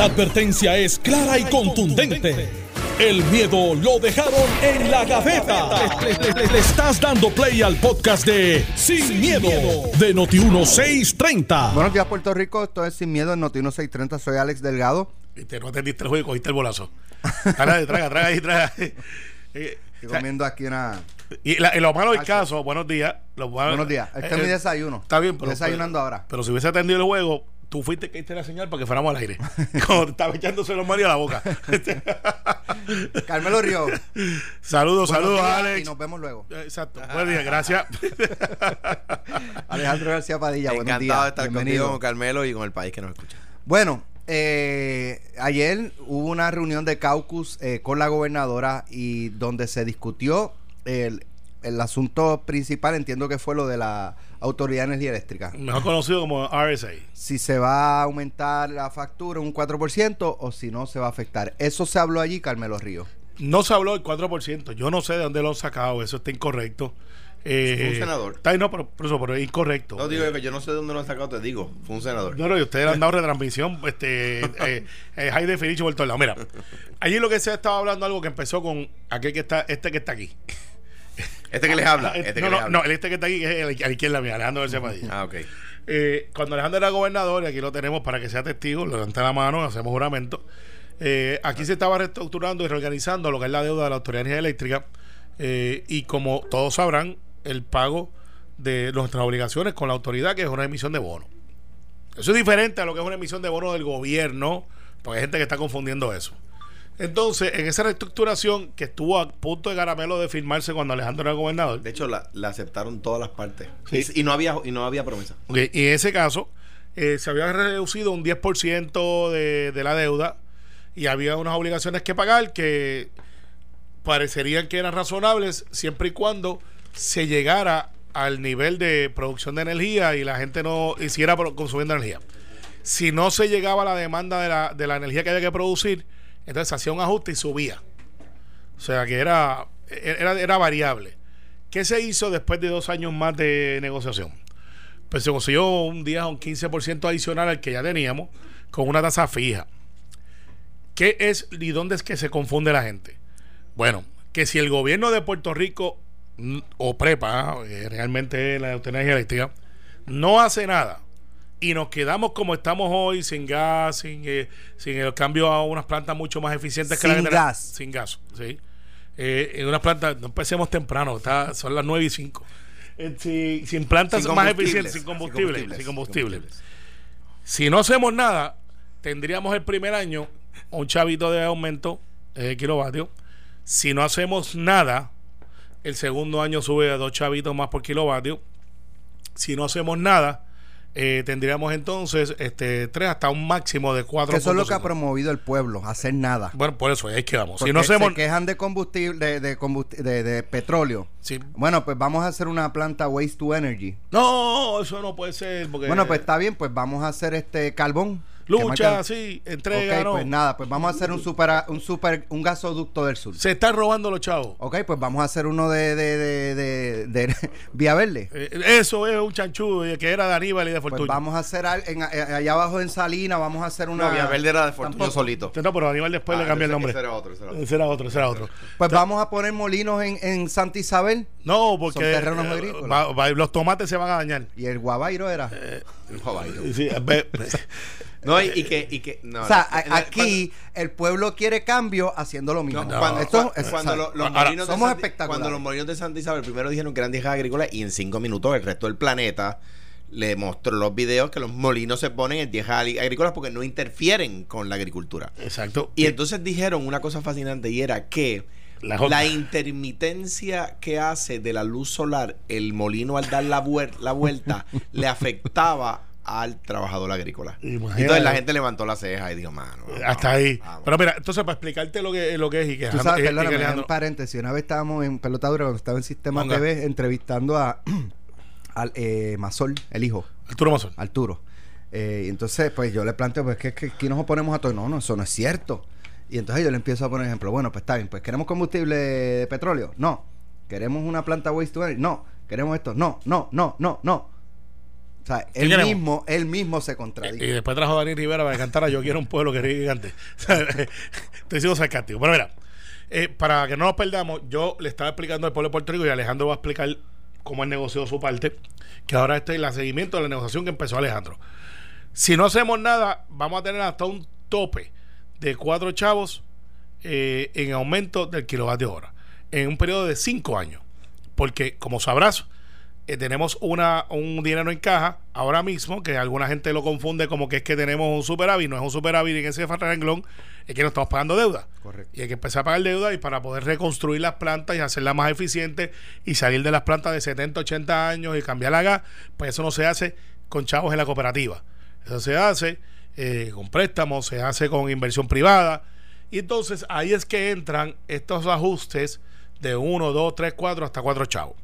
La advertencia es clara y contundente. El miedo lo dejaron en la gaveta. Le, le- le- le estás dando play al podcast de Sin, miedo, de Noti1630. Buenos días, Puerto Rico. Esto es Sin Miedo en Noti 630. Soy Alex Delgado. Y te no atendiste el juego y cogiste el bolazo. Traga, traga, traga ahí, traga. Eh, Estoy comiendo aquí una. y, la- y lo malo del caso, buenos días. lo malo- Buenos días. Este eh, es mi eh, desayuno. Está bien, pero. Estoy desayunando ahora. Pero si hubiese atendido el juego, tú fuiste que diste la señal para que fuéramos al aire. Como te estaba echándose los marios a la boca. Carmelo Río. saludos, buenos saludos, días Alex. Y nos vemos luego. Eh, Exacto. Buen día, gracias. Alejandro García Padilla. buenos Encantado días. de estar Bienvenido. contigo, con Carmelo, y con el país que nos escucha. Bueno, eh, ayer hubo una reunión de caucus eh, con la gobernadora y donde se discutió el, el asunto principal, entiendo que fue lo de la Autoridad de Energía Eléctrica. Mejor conocido como RSA. Si se va a aumentar la factura un 4% o si no se va a afectar. Eso se habló allí, Carmelo Río. No se habló del 4%. Yo no sé de dónde lo han sacado. Eso está incorrecto. Eh, Fue un senador. Está, no, pero, pero es incorrecto. No digo que yo no sé de dónde lo han sacado, te digo. Fue un senador. No, no, y ustedes le han dado retransmisión, este, eh, eh, high definition por todos lados. Mira, allí lo que se estaba hablando algo que empezó con aquel que está, este que está aquí. Este que les habla. Ah, Este que no, les no, habla. no, el este que está aquí que es el, a la izquierda mía, Alejandro García Padilla. Ah, ok. Eh, cuando Alejandro era gobernador, y aquí lo tenemos para que sea testigo, levanta la mano, hacemos juramento. eh, aquí se estaba reestructurando y reorganizando lo que es la deuda de la Autoridad de Energía Eléctrica. eh, y como todos sabrán, el pago de nuestras obligaciones con la autoridad, que es una emisión de bono. Eso es diferente a lo que es una emisión de bono del gobierno, porque hay gente que está confundiendo eso. Entonces, en esa reestructuración que estuvo a punto de caramelo de firmarse cuando Alejandro era gobernador, De hecho, la, la aceptaron todas las partes. Sí. Y, y no había y no había promesa. Y en ese caso, eh, se había reducido un 10% de, de la deuda y había unas obligaciones que pagar que parecerían que eran razonables siempre y cuando se llegara al nivel de producción de energía y la gente no hiciera consumiendo energía. Si no se llegaba a la demanda de la, de la energía que había que producir, entonces hacía un ajuste y subía. O sea que era, era, era variable. ¿Qué se hizo después de dos años más de negociación? Pues se consiguió un día un 15% adicional al que ya teníamos con una tasa fija. ¿Qué es y dónde es que se confunde la gente? Bueno, que si el gobierno de Puerto Rico mm, o prepa, eh, realmente la de Energía Eléctrica, no hace nada y nos quedamos como estamos hoy, sin gas, sin, eh, sin el cambio a unas plantas mucho más eficientes que la Sin genera- gas. Sin gas, sí. Eh, en unas plantas, no empecemos temprano, está, son las 9 y 5. sin, sin plantas Sin más eficientes, sin combustible, Sin sin combustible. combustible. Si no hacemos nada, tendríamos el primer año un chavito de aumento de kilovatios. Si no hacemos nada, el segundo año sube a dos chavitos más por kilovatio. Si no hacemos nada, eh, tendríamos entonces este tres hasta un máximo de cuatro. Que eso es lo que ha promovido el pueblo, hacer nada. Bueno, por eso, ahí quedamos. Si Porque no hacemos. se quejan de combustible, de, de, de- de petróleo. Sí. Bueno, pues vamos a hacer una planta waste to energy. No, eso no puede ser. Porque Bueno, pues está bien, pues vamos a hacer este carbón. Lucha, marca- sí, entrega, Ok, no. pues nada, pues vamos a hacer un super, un super, un gasoducto del sur. Se están robando los chavos. Ok, pues vamos a hacer uno de, de, de, de, de Vía Verde. Eh, eso es un chanchudo eh, que era de Aníbal y de Pues Fortuño. vamos a hacer al- en- eh, allá abajo en Salina, vamos a hacer una. No, Villaverde era de Fortunio Tampoco. solito. No, pero Aníbal después Ah, le cambió el nombre. ese era otro, ese era otro. Ese era otro, ese era otro. Pues vamos a poner molinos en, en Santa Isabel No, porque Son terrenos eh, agrícolas. va- va- los tomates se van a dañar. y el Guabairo era. Eh, Sí, No, y, y que, y que no, o sea, aquí el pueblo quiere cambio haciendo lo mismo. cuando, No. cuando, Esto- cuando- es- cuando o sea, lo- los ahora, molinos de somos Santa- espectaculares. Cuando los molinos de Santa Isabel primero dijeron grandes agrícolas y en cinco minutos el resto del planeta le mostró los videos que los molinos se ponen en tierras agri- agrícolas porque no interfieren con la agricultura. Exacto. Y entonces dijeron una cosa fascinante y era que La intermitencia que hace de la luz solar el molino al dar la, vuel- la vuelta le afectaba al trabajador agrícola. Imagínate. Entonces la gente levantó la ceja y dijo, mano. vamos, hasta ahí. vamos". Pero mira, entonces para explicarte lo que, lo que es y que Tú sabes, eh, perdóname, que paréntesis. Una vez estábamos en Pelotadura, cuando estaba en Sistema Ponga. TV, entrevistando a al eh, Masol, el hijo, Arturo Mazón. Arturo. Eh, y entonces, pues yo le planteo, pues que, es que aquí nos oponemos a todo. No, no, eso no es cierto. Y entonces yo le empiezo a poner ejemplo. Bueno, pues está bien, pues queremos combustible de petróleo. No. Queremos una planta waste to energy. No. Queremos esto. No, no, no, no, no. O sea, él queremos? mismo, él mismo se Y contradice. después trajo a Dani Rivera para cantar a Yo quiero un pueblo que ríe gigante. Estoy siendo sarcástico. Pero mira, eh, para que no nos perdamos, yo le estaba explicando al pueblo de Puerto Rico y Alejandro va a explicar cómo él negoció su parte, que ahora este es el seguimiento de la negociación que empezó Alejandro. Si no hacemos nada, vamos a tener hasta un tope de cuatro chavos eh, en aumento del kilovatio hora en un periodo de cinco años. Porque, como sabrás, eh, tenemos una, un dinero en caja ahora mismo, que alguna gente lo confunde como que es que tenemos un superávit, no es un superávit en ese renglón, es que no estamos pagando deuda. Correcto. Y hay que empezar a pagar deuda y para poder reconstruir las plantas y hacerlas más eficientes y salir de las plantas de 70, 80 años y cambiar la gas, pues eso no se hace con chavos en la cooperativa. Eso se hace eh, con préstamos, se hace con inversión privada. Y entonces ahí es que entran estos ajustes de 1, 2, 3, 4 hasta 4 chavos.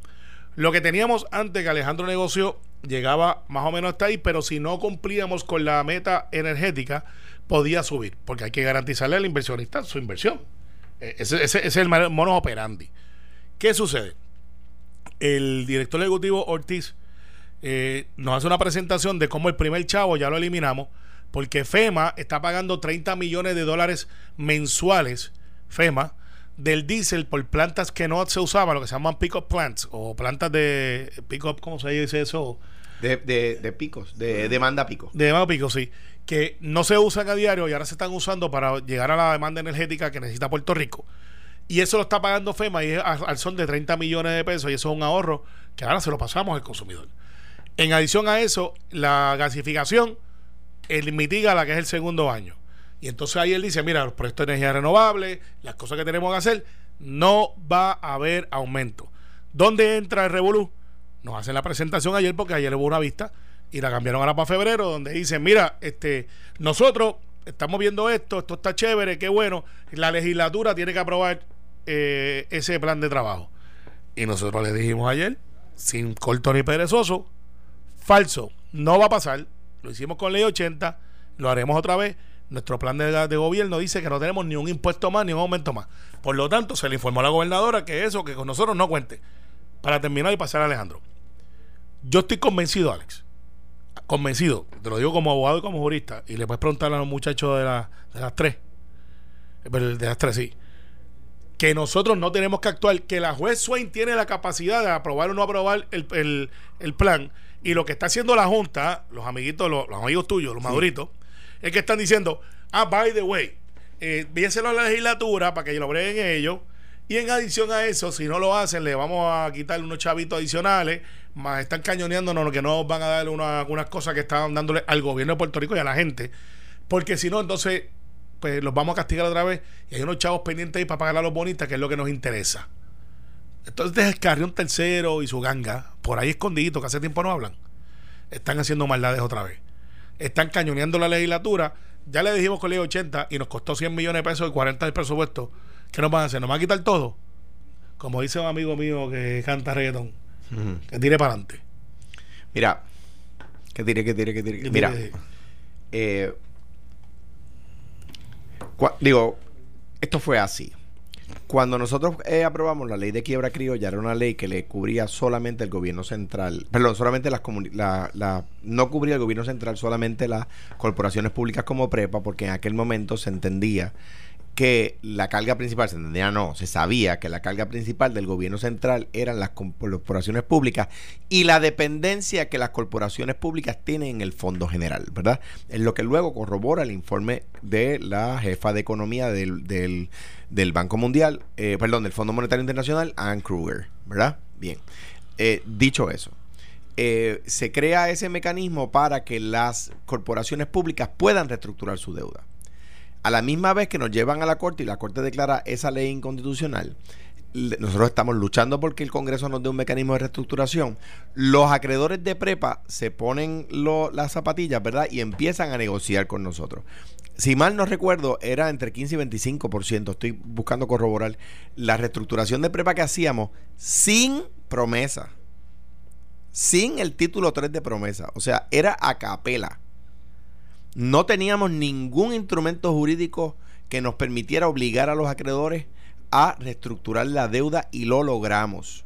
Lo que teníamos antes que Alejandro negoció llegaba más o menos hasta ahí, pero si no cumplíamos con la meta energética, podía subir, porque hay que garantizarle al inversionista su inversión. Eh, Ese, es el mono operandi. ¿Qué sucede? El director ejecutivo Ortiz eh, nos hace una presentación de cómo el primer chavo ya lo eliminamos, porque FEMA está pagando 30 millones de dólares mensuales, FEMA, del diésel por plantas que no se usaban, lo que se llaman pick-up plants, o plantas de pick-up, ¿cómo se dice eso? De, de, de picos, de demanda pico. De demanda pico, sí. Que no se usan a diario y ahora se están usando para llegar a la demanda energética que necesita Puerto Rico. Y eso lo está pagando FEMA y es al son de 30 millones de pesos y eso es un ahorro que ahora se lo pasamos al consumidor. En adición a eso, la gasificación él mitiga la que es el segundo año. Y entonces ahí él dice, mira, los proyectos de energía renovable, las cosas que tenemos que hacer, no va a haber aumento. ¿Dónde entra el Revolú? Nos hacen la presentación ayer porque ayer hubo una vista y la cambiaron ahora para febrero, donde dicen, mira, este, nosotros estamos viendo esto, esto está chévere, qué bueno, la legislatura tiene que aprobar eh, ese plan de trabajo. Y nosotros le dijimos ayer, sin corto ni perezoso, falso, no va a pasar, lo hicimos con ley 80, lo haremos otra vez. Nuestro plan de, de gobierno dice que no tenemos ni un impuesto más ni un aumento más. Por lo tanto, se le informó a la gobernadora que eso, que con nosotros no cuente. Para terminar y pasar a Alejandro. Yo estoy convencido, Alex. Convencido. Te lo digo como abogado y como jurista. Y le puedes preguntar a los muchachos de, la- de las tres. Eh, De las tres, sí. Que nosotros no tenemos que actuar. Que la juez Swain tiene la capacidad de aprobar o no aprobar el, el- el plan. Y lo que está haciendo la Junta, los amiguitos, los, los amigos tuyos, los maduritos, es que están diciendo, ah, by the way, eh, a la legislatura para que lo breguen ellos. Y en adición a eso, si no lo hacen, le vamos a quitar unos chavitos adicionales, más están cañoneándonos que no van a darle una- unas cosas que están dándole al gobierno de Puerto Rico y a la gente. Porque si no, entonces, pues los vamos a castigar otra vez. Y hay unos chavos pendientes ahí para pagar a los bonistas, que es lo que nos interesa. Entonces, es Carrión Tercero y su ganga, por ahí escondiditos, que hace tiempo no hablan, están haciendo maldades otra vez. Están cañoneando la legislatura. Ya le dijimos con ley 80 y nos costó 100 millones de pesos y 40 del presupuesto. ¿Qué nos van a hacer? ¿Nos van a quitar todo? Como dice un amigo mío que canta reggaetón, Ujú. que tire para adelante. Mira, que tire, que tire, que tire. Que Mira, tire- eh, digo, esto fue así. Cuando nosotros eh, aprobamos la ley de quiebra criolla, era una ley que le cubría solamente el gobierno central, perdón, solamente las la, la- no cubría el gobierno central, solamente las corporaciones públicas como PREPA, porque en aquel momento se entendía que la carga principal, se entendía no, se sabía que la carga principal del gobierno central eran las corporaciones públicas y la dependencia que las corporaciones públicas tienen en el Fondo General, ¿verdad? Es lo que luego corrobora el informe de la jefa de economía del, del, del Banco Mundial, eh, perdón, del Fondo Monetario Internacional, Ann Kruger, ¿verdad? Bien, Eh, dicho eso. eh, se crea ese mecanismo para que las corporaciones públicas puedan reestructurar su deuda a la misma vez que nos llevan a la Corte y la Corte declara esa ley inconstitucional, nosotros estamos luchando porque el Congreso nos dé un mecanismo de reestructuración. Los acreedores de prepa se ponen las zapatillas, ¿verdad? Y empiezan a negociar con nosotros. Si mal no recuerdo, era entre 15 y 25%. Estoy buscando corroborar la reestructuración de prepa que hacíamos sin promesa. Sin el título 3 de promesa. O sea, era a capela no teníamos ningún instrumento jurídico que nos permitiera obligar a los acreedores a reestructurar la deuda y lo logramos.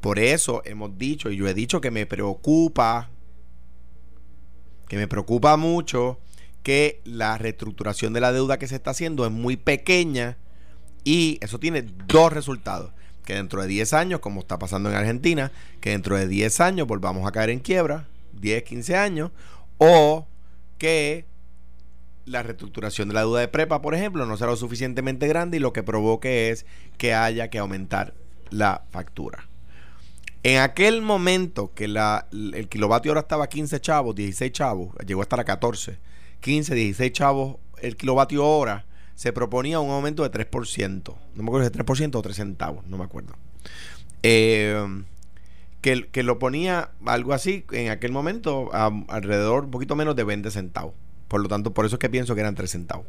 Por eso hemos dicho, y yo he dicho que me preocupa que me preocupa mucho que la reestructuración de la deuda que se está haciendo es muy pequeña y eso tiene dos resultados. Que dentro de 10 años, como está pasando en Argentina, que dentro de 10 años volvamos a caer en quiebra, 10, 15 años, o que la reestructuración de la deuda de prepa, por ejemplo, no será lo suficientemente grande y lo que provoque es que haya que aumentar la factura. En aquel momento que la, el kilovatio hora estaba a 15 chavos, 16 chavos, llegó a estar a 14, 15, 16 chavos el kilovatio hora, se proponía un aumento de 3%. No me acuerdo si es 3% o 3 centavos, no me acuerdo. Eh, que, lo ponía algo así en aquel momento a, alrededor un poquito menos de 20 centavos. Por lo tanto, por eso es que pienso que eran 3 centavos.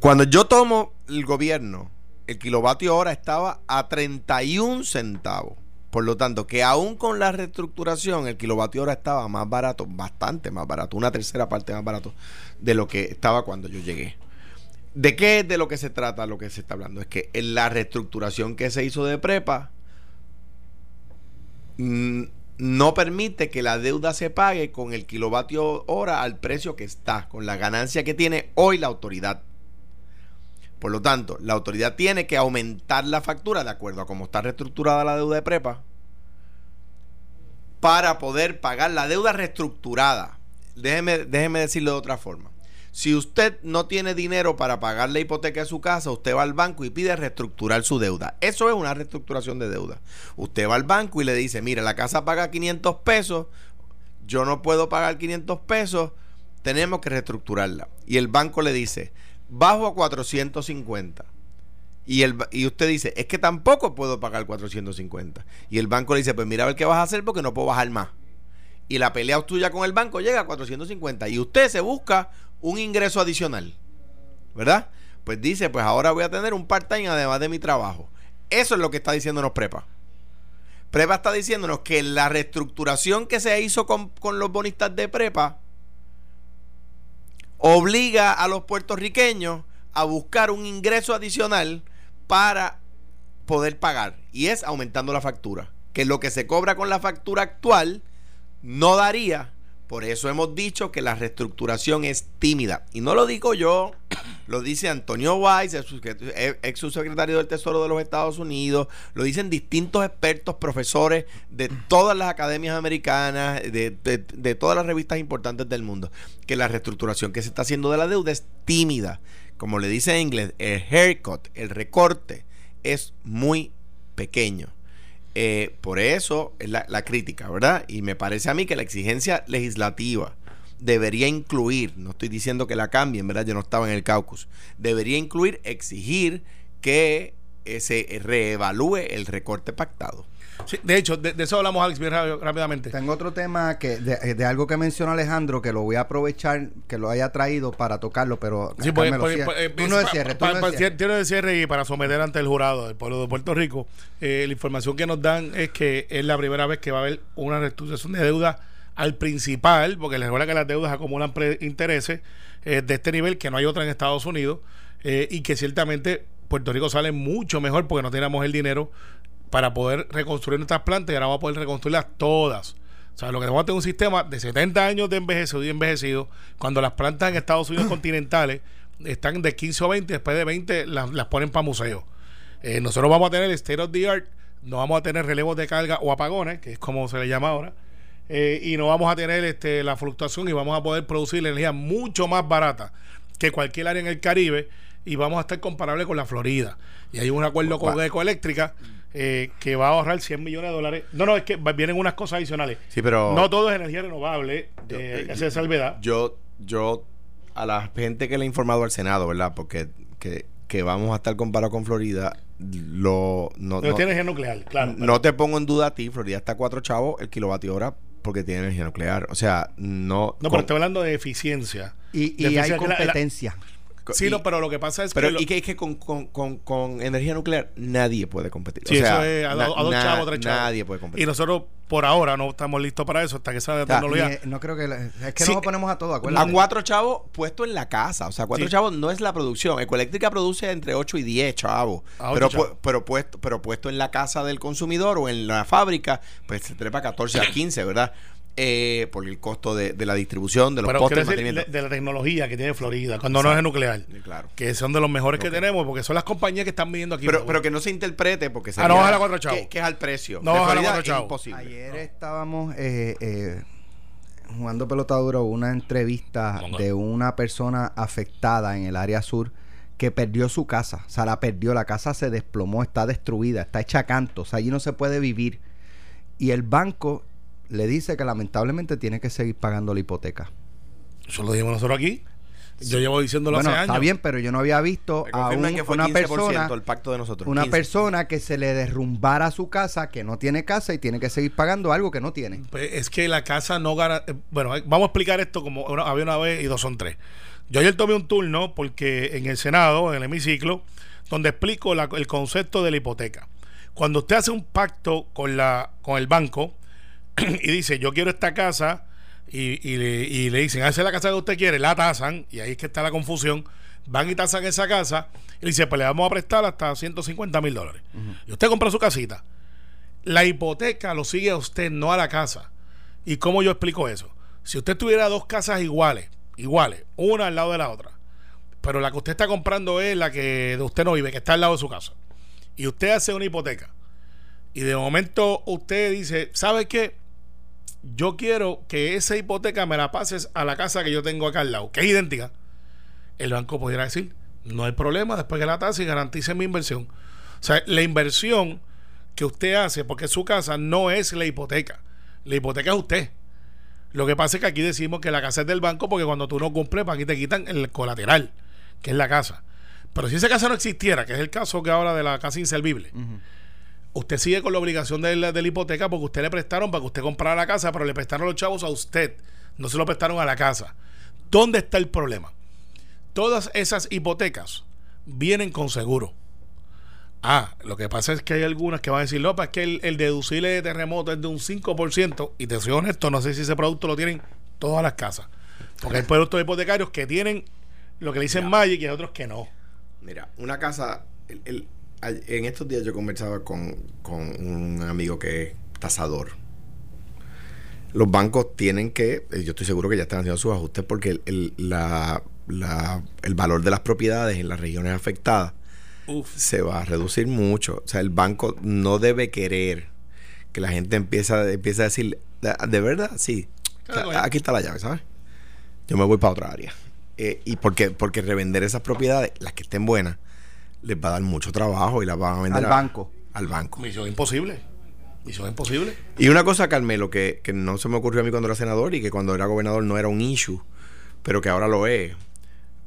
Cuando yo tomo el gobierno, el kilovatio hora estaba a 31 centavos. Por lo tanto, que aún con la reestructuración, el kilovatio hora estaba más barato, bastante más barato, una tercera parte más barato de lo que estaba cuando yo llegué. ¿De qué es de lo que se trata lo que se está hablando? Es que en la reestructuración que se hizo de prepa no permite que la deuda se pague con el kilovatio hora al precio que está, con la ganancia que tiene hoy la autoridad. Por lo tanto, la autoridad tiene que aumentar la factura de acuerdo a cómo está reestructurada la deuda de prepa para poder pagar la deuda reestructurada. Déjeme, déjeme decirlo de otra forma. Si usted no tiene dinero para pagar la hipoteca de su casa, usted va al banco y pide reestructurar su deuda. Eso es una reestructuración de deuda. Usted va al banco y le dice, mire, la casa paga 500 pesos, yo no puedo pagar 500 pesos, tenemos que reestructurarla. Y el banco le dice, bajo a 450. Y, el, y usted dice, es que tampoco puedo pagar 450. Y el banco le dice, pues mira a ver qué vas a hacer porque no puedo bajar más. Y la pelea tuya con el banco llega a 450. Y usted se busca un ingreso adicional. ¿Verdad? Pues dice, pues ahora voy a tener un part-time además de mi trabajo. Eso es lo que está diciéndonos Prepa. Prepa está diciéndonos que la reestructuración que se hizo con, con los bonistas de Prepa obliga a los puertorriqueños a buscar un ingreso adicional para poder pagar. Y es aumentando la factura. Que lo que se cobra con la factura actual no daría. Por eso hemos dicho que la reestructuración es tímida. Y no lo digo yo, lo dice Antonio Weiss, ex subsecretario del Tesoro de los Estados Unidos, lo dicen distintos expertos, profesores de todas las academias americanas, de, de todas las revistas importantes del mundo, que la reestructuración que se está haciendo de la deuda es tímida. Como le dice en inglés, el haircut, el recorte, es muy pequeño. Eh, por eso es la, la, crítica, ¿verdad? Y me parece a mí que la exigencia legislativa debería incluir, no estoy diciendo que la cambien, ¿verdad? Yo no estaba en el caucus, debería incluir exigir que se reevalúe el recorte pactado de hecho, de, eso hablamos, Alex, bien rápidamente. Tengo otro tema que de, algo que mencionó Alejandro, que lo voy a aprovechar, que lo haya traído para tocarlo, pero sí, pues, pues, pues, tú no de cierre, tú no de cierre. y para someter ante el jurado del pueblo de Puerto Rico, eh, la información que nos dan es que es la primera vez que va a haber una restitución de deuda al principal, porque les recuerda que las deudas acumulan intereses eh, de este nivel, que no hay otra en Estados Unidos, eh, y que ciertamente Puerto Rico sale mucho mejor porque no tenemos el dinero para poder reconstruir nuestras plantas y ahora vamos a poder reconstruirlas todas. O sea, lo que tenemos es un sistema de 70 años de envejecido y envejecido, cuando las plantas en Estados Unidos continentales están de 15 o 20, después de 20 las, ponen para museo. Eh, nosotros vamos a tener state of the art, no vamos a tener relevos de carga o apagones, que es como se le llama ahora, eh, y no vamos a tener este, la fluctuación y vamos a poder producir energía mucho más barata que cualquier área en el Caribe y vamos a estar comparable con la Florida. Y hay un acuerdo con Ecoeléctrica eh, que va a ahorrar 100 millones de dólares. No, no, es que vienen unas cosas adicionales. Sí, pero. No todo es energía renovable, yo, eh, eh salvedad. Yo, yo, a la gente que le he informado al Senado, ¿verdad? Porque que, que vamos a estar comparados con Florida, lo. No, pero tiene energía nuclear, claro. No te pongo en duda a ti, Florida está a 4 chavos el kilovatio hora porque tiene energía nuclear. O sea, no. No, pero estoy hablando de eficiencia. Y, y hay competencia. Sí, no, pero lo que pasa es pero, que. Y que es que con, con, con, con, energía nuclear nadie puede competir. Sí, o sea, eso es a, dos chavos, tres chavos. Nadie puede competir. Y nosotros, por ahora, no estamos listos para eso hasta que salga la tecnología. no creo que. es que nos ponemos a todo, acuérdate. A cuatro chavos puesto en la casa. O sea, cuatro chavos no es la producción. Ecoeléctrica produce entre 8 y 10 chavos. Pero, pero, puesto, pero puesto en la casa del consumidor o en la fábrica, pues se trepa 14 a 15, ¿verdad? Eh, por el costo de, de la distribución, de los Pero decir, mantenimiento. de, de la tecnología que tiene Florida, cuando no es nuclear. Claro. Que son de los mejores que tenemos, porque son las compañías que están viniendo aquí. Pero, pero que no se interprete porque Ah, no baja la cuatro chavos. que, que es al precio. No De baja la cuatro es chavos. imposible. Ayer estábamos eh, eh, jugando pelota dura, hubo una entrevista Ponga. de una persona afectada en el área sur que perdió su casa, o sea, la perdió, la casa se desplomó, está destruida, está hecha a cantos, allí no se puede vivir. Y el banco le dice que lamentablemente tiene que seguir pagando la hipoteca. Eso lo dijimos nosotros aquí. Yo llevo diciéndolo Bueno, hace años. está bien, pero yo no había visto a un- que fue una 15% persona el pacto de nosotros. una 15. persona que se le derrumbara su casa, que no tiene casa y tiene que seguir pagando algo que no tiene. Pues es que la casa no gana. eh, Bueno, eh, vamos a explicar esto como una- había una vez y dos son tres. Yo ayer tomé un turno porque en el Senado, en el hemiciclo, donde explico la- el concepto de la hipoteca. Cuando usted hace un pacto con, la, con el banco y dice, yo quiero esta casa, y, y le, y le dicen, hace la casa que usted quiere, la tasan, y ahí es que está la confusión, van y tasan esa casa, y le dice, pues le vamos a prestar hasta 150 mil dólares. Y usted compra su casita. La hipoteca lo sigue a usted, no a la casa. ¿Y cómo yo explico eso? Si usted tuviera dos casas iguales, iguales, una al lado de la otra, pero la que usted está comprando es la que de usted no vive, que está al lado de su casa, y usted hace una hipoteca, y de momento usted dice, ¿sabe qué? Yo quiero que esa hipoteca me la pases a la casa que yo tengo acá al lado, que es idéntica. El banco pudiera decir, no hay problema, después que la tasa y garantice mi inversión. O sea, la inversión que usted hace, porque su casa, no es la hipoteca. La hipoteca es usted. Lo que pasa es que aquí decimos que la casa es del banco porque cuando tú no cumples, aquí te quitan el colateral, que es la casa. Pero si esa casa no existiera, que es el caso que ahora de la casa inservible, usted sigue con la obligación de la, de la hipoteca porque usted le prestaron para que usted comprara la casa, pero le prestaron los chavos a usted, no se lo prestaron a la casa. ¿Dónde está el problema? Todas esas hipotecas vienen con seguro. Ah, lo que pasa es que hay algunas que van a decir, no, es que el, el deducible de terremoto es de un 5%, y te soy honesto, no sé si ese producto lo tienen todas las casas. Porque hay productos hipotecarios que tienen lo que le dicen Magic y hay otros que no. Mira, una casa. el- en estos días yo conversaba con, con un amigo que es tasador. Los bancos tienen que, eh, yo estoy seguro que ya están haciendo sus ajustes porque el, el- la- la- el valor de las propiedades en las regiones afectadas Uf. se va a reducir mucho. O sea, el banco no debe querer que la gente empiece a, empiece a decir, de, de verdad, sí, O sea, Claro, coño. aquí está la llave, ¿sabes? Yo me voy para otra área. Eh, y porque, porque revender esas propiedades, las que estén buenas, les va a dar mucho trabajo y las van a vender Al a- banco. Al banco. Misión imposible. Misión imposible. Y una cosa, Carmelo, que, que no se me ocurrió a mí cuando era senador y que cuando era gobernador no era un issue, pero que ahora lo es.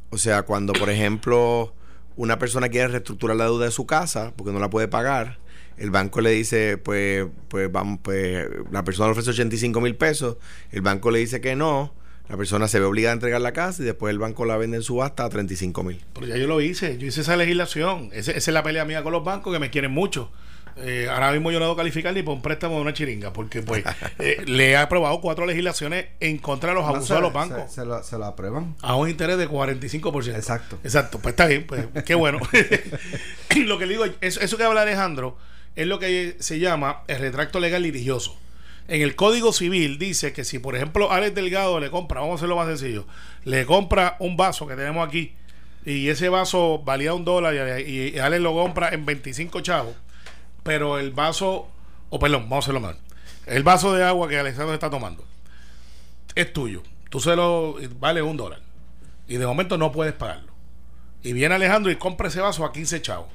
O sea, cuando, por ejemplo, una persona quiere reestructurar la deuda de su casa porque no la puede pagar, el banco le dice, pues, pues vamos, pues la persona le ofrece 85 mil pesos, el banco le dice que no, la persona se ve obligada a entregar la casa y después el banco la vende en subasta a 35 mil. Pero ya yo lo hice, yo hice esa legislación. Ese- esa es la pelea mía con los bancos que me quieren mucho. Eh, ahora mismo yo no debo calificar ni por un préstamo de una chiringa, porque pues eh, le he aprobado cuatro legislaciones en contra de los No, abusos se- de los bancos. Se, se lo, se lo aprueban. A un interés de 45%. Exacto. Exacto, pues está bien, pues qué bueno. lo que le digo, eso, eso que habla Alejandro es lo que se llama el retracto legal litigioso. En el Código Civil dice que si, por ejemplo, Alex Delgado le compra, vamos a hacerlo más sencillo, le compra un vaso que tenemos aquí y ese vaso valía un dólar y, y Alex lo compra en 25 chavos, pero el vaso, o perdón, vamos a hacerlo mal, el vaso de agua que Alexandro está tomando es tuyo. Tú se lo vale un dólar y de momento no puedes pagarlo. Y viene Alejandro y compra ese vaso a 15 chavos.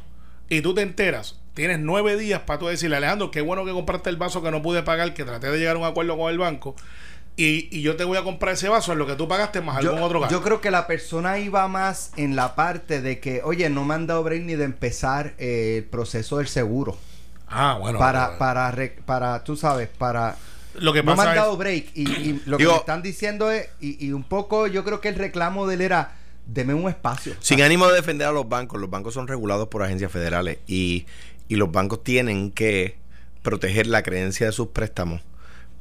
Y tú te enteras, tienes nueve días para tú decirle, Alejandro, qué bueno que compraste el vaso que no pude pagar, que traté de llegar a un acuerdo con el banco. Y, y yo te voy a comprar ese vaso en lo que tú pagaste más algún otro Yo, gasto. yo creo que la persona iba más en la parte de que, oye, no me han dado break ni de empezar eh, el proceso del seguro. ah, bueno. para, bueno. para, re- para, tú sabes, para... lo que No me pasa han es, dado break. Y, y lo que me están diciendo es, y, y un poco yo creo que el reclamo de él era, deme un espacio. Sin ánimo de defender a los bancos, los bancos son regulados por agencias federales y, y los bancos tienen que proteger la creencia de sus préstamos.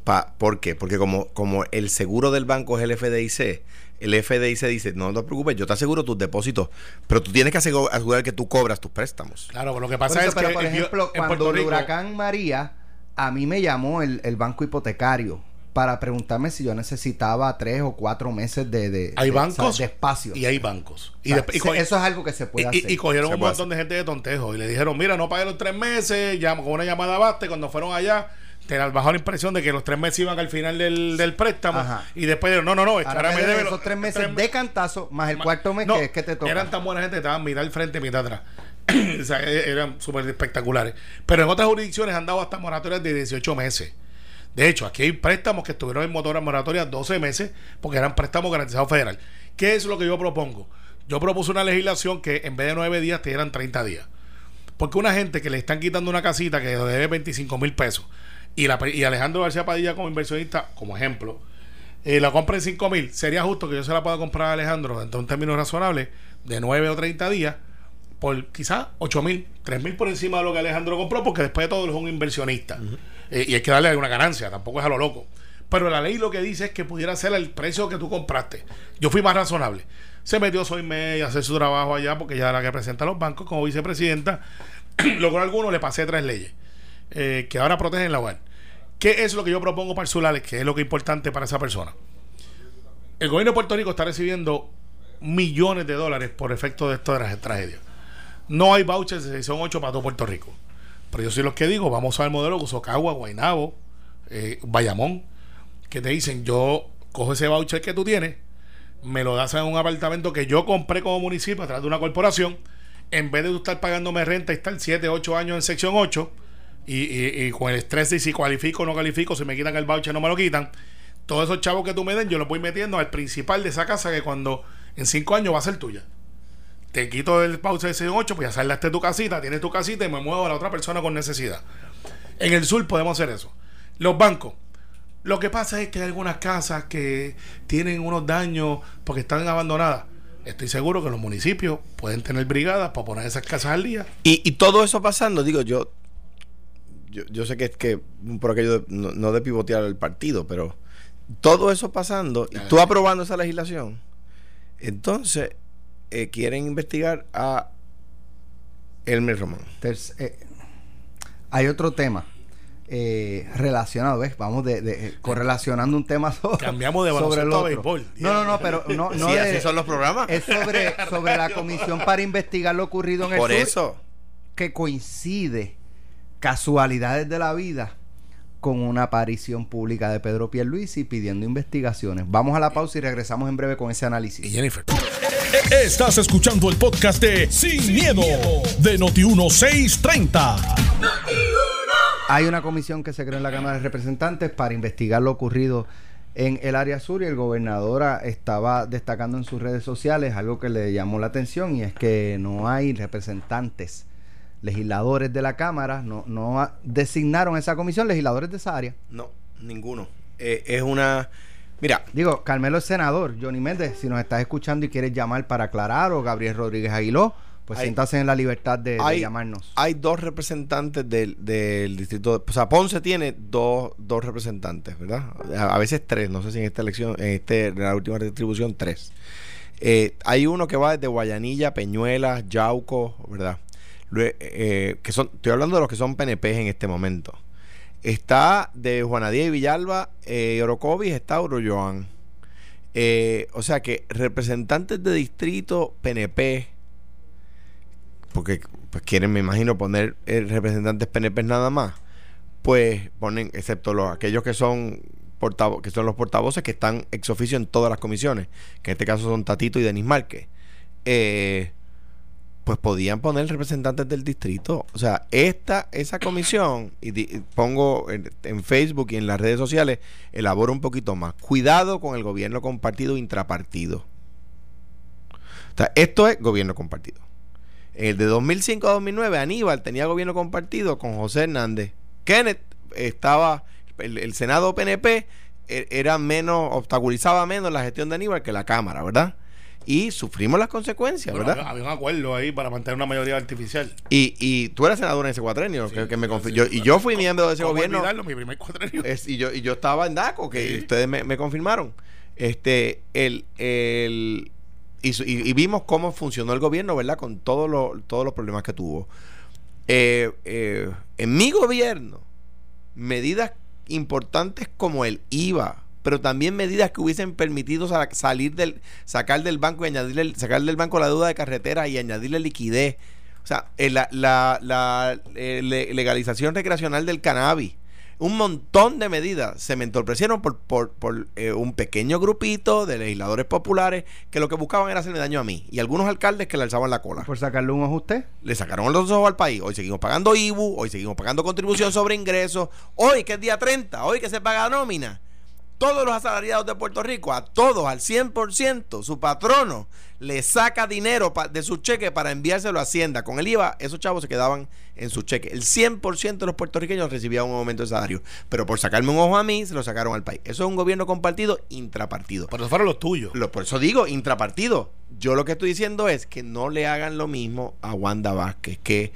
Pa, ¿Por qué? Porque como, como el seguro del banco es el FDIC, el FDIC dice, no te preocupes, yo te aseguro tus depósitos, pero tú tienes que asegu- asegurar que tú cobras tus préstamos. Claro, pero lo que Por pasa eso, es pero, que por ejemplo, cuando el Rico, huracán María, a mí me llamó el, el banco hipotecario para preguntarme si yo necesitaba tres o cuatro meses de, de, Hay de- bancos o sea, de espacio. y hay bancos. Y, O sea, y eso es algo que se puede y- y- hacer. y cogieron Se un montón de gente de tontejo y le dijeron, mira, no pagué los tres meses, llamo con una llamada baste, cuando fueron allá, te bajó la impresión de que los tres meses iban al final del, del préstamo Ajá. y después dijeron, no, no, no, es que Ahora me debe esos tres meses me- de cantazo más el cuarto mes no, que es que te toca. Eran tan buena gente, estaban mitad al frente, mitad atrás. o sea, e- eran súper espectaculares. Pero en otras jurisdicciones han dado hasta moratorias de 18 meses. De hecho, aquí hay préstamos que estuvieron en moratoria 12 meses porque eran préstamos garantizados federal. ¿Qué es lo que yo propongo? Yo propuse una legislación que en vez de 9 días te dieran 30 días. Porque una gente que le están quitando una casita que debe 25 mil pesos y Alejandro García Padilla como inversionista, como ejemplo, eh, la compra en 5 mil, sería justo que yo se la pueda comprar a Alejandro dentro de un término razonable de 9 o 30 días por quizás 8 mil, 3 mil por encima de lo que Alejandro compró, porque después de todo es un inversionista. Eh, y hay que darle alguna ganancia, tampoco es a lo loco. Pero la ley lo que dice es que pudiera ser el precio que tú compraste. Yo fui más razonable. Se metió Soy May a hacer su trabajo allá, porque ella es la que presenta a los bancos como vicepresidenta. Logró alguno, le pasé tres leyes eh, que ahora protegen la hogar. ¿Qué es lo que yo propongo para el Sulales? Que es lo que es importante para esa persona. El gobierno de Puerto Rico está recibiendo millones de dólares por efecto de esta tra- tragedia. No hay vouchers de sección 8 para todo Puerto Rico. Pero yo soy los que digo, vamos al modelo que usó Cagua, Guaynabo, eh, Bayamón, que te dicen, yo cojo ese voucher que tú tienes, me lo das en un apartamento que yo compré como municipio a través de una corporación, en vez de tú estar pagándome renta y estar 7, 8 años en sección 8, y, y- y con el estrés de si cualifico o no califico, si me quitan el voucher no me lo quitan, todos esos chavos que tú me den, yo los voy metiendo al principal de esa casa que cuando en 5 años va a ser tuya te quito el voucher de sección 8, pues ya saldaste tu casita, tienes tu casita y me muevo a la otra persona con necesidad. En el sur podemos hacer eso. Los bancos. Lo que pasa es que hay algunas casas que tienen unos daños porque están abandonadas. Estoy seguro que los municipios pueden tener brigadas para poner esas casas al día. Y, y todo eso pasando, digo, yo, yo, yo sé que es que por aquello de- no, no de pivotear el partido, pero todo eso pasando y tú aprobando esa legislación, entonces eh, quieren investigar a Elmer Román. Eh, hay otro tema eh, relacionado, ¿ves? Vamos de, de- eh, correlacionando un tema sobre, Cambiamos de sobre el a otro. béisbol. No, no, no, pero no, no Sí, de- así son los programas. es sobre, sobre la comisión para investigar lo ocurrido en el Por sur, eso. que coincide casualidades de la vida con una aparición pública de Pedro Pierluisi pidiendo investigaciones. Vamos a la pausa y regresamos en breve con ese Y análisis. Jennifer. Estás escuchando el podcast de Sin, miedo, de Noti1630. Hay una comisión que se creó en la Cámara de Representantes para investigar lo ocurrido en el área sur y el gobernadora estaba destacando en sus redes sociales algo que le llamó la atención y es que no hay representantes legisladores de la Cámara, no, no designaron esa comisión legisladores de esa área. No, ninguno. Eh, es una. Mira, Digo, Carmelo es senador, Johnny Méndez, si nos estás escuchando y quieres llamar para aclarar, o Gabriel Rodríguez Aguiló, pues Hay- siéntase en la libertad de, de llamarnos. hay dos representantes del, del distrito. O sea, Ponce tiene dos, dos representantes, ¿verdad? A, a veces tres, no sé si en esta elección, en, este, en la última distribución, tres. Eh, hay uno que va desde Guayanilla, Peñuela, Yauco, ¿verdad? Eh, que son, estoy hablando de los que son PNP en este momento. Está de Juanadía y Villalba, eh, Orocovis, está Oroyoan. Eh, o sea que representantes de distrito PNP, porque pues quieren, me imagino, poner eh, representantes PNP nada más, pues ponen, excepto los, aquellos que son portavo- que son los portavoces que están ex oficio en todas las comisiones, que en este caso son Tatito y Denis Márquez, eh, pues podían poner representantes del distrito. O sea, esta, esa comisión, y, pongo en, en Facebook y en las redes sociales, elaboro un poquito más. Cuidado con el gobierno compartido intrapartido. O sea, esto es gobierno compartido. El de 2005 a 2009, Aníbal tenía gobierno compartido con José Hernández. Kenneth estaba, el, el Senado PNP e- era menos, obstaculizaba menos la gestión de Aníbal que la Cámara, ¿verdad? Y sufrimos las consecuencias, Bueno, ¿verdad? había, un acuerdo ahí para mantener una mayoría artificial. Y, y tú eres senador en ese cuatrenio, que, que me yo- y yo fui miembro de ese ¿Cómo gobierno. olvidarlo? Mi primer cuatrenio. Es- y yo y yo estaba en DACO, que Sí. ustedes me, me confirmaron. Este, el, el y- y vimos cómo funcionó el gobierno, ¿verdad? Con todos los todos los problemas que tuvo. Eh, eh, en mi gobierno, medidas importantes como el IVA, pero también medidas que hubiesen permitido salir del, sacar del banco y añadirle, sacar del banco la deuda de carretera y añadirle liquidez. O sea, eh, la, la, la eh, legalización recreacional del cannabis un montón de medidas se me entorpecieron por, por, por eh, un pequeño grupito de legisladores populares que lo que buscaban era hacerme daño a mí y algunos alcaldes que le alzaban la cola. ¿Por sacarle un ojo a usted? Le sacaron los ojos al país. Hoy seguimos pagando IBU, hoy seguimos pagando contribución sobre ingresos. Hoy, que es día 30, hoy que se paga nómina todos los asalariados de Puerto Rico, a todos, al 100%, su patrono le saca dinero de su cheque para enviárselo a Hacienda. Con el IVA, esos chavos se quedaban en su cheque. El 100% de los puertorriqueños recibían un aumento de salario. Pero por sacarme un ojo a mí, se lo sacaron al país. Eso es un gobierno compartido intrapartido. Por eso fueron los tuyos. por eso digo, intrapartido. Yo lo que estoy diciendo es que no le hagan lo mismo a Wanda Vázquez, que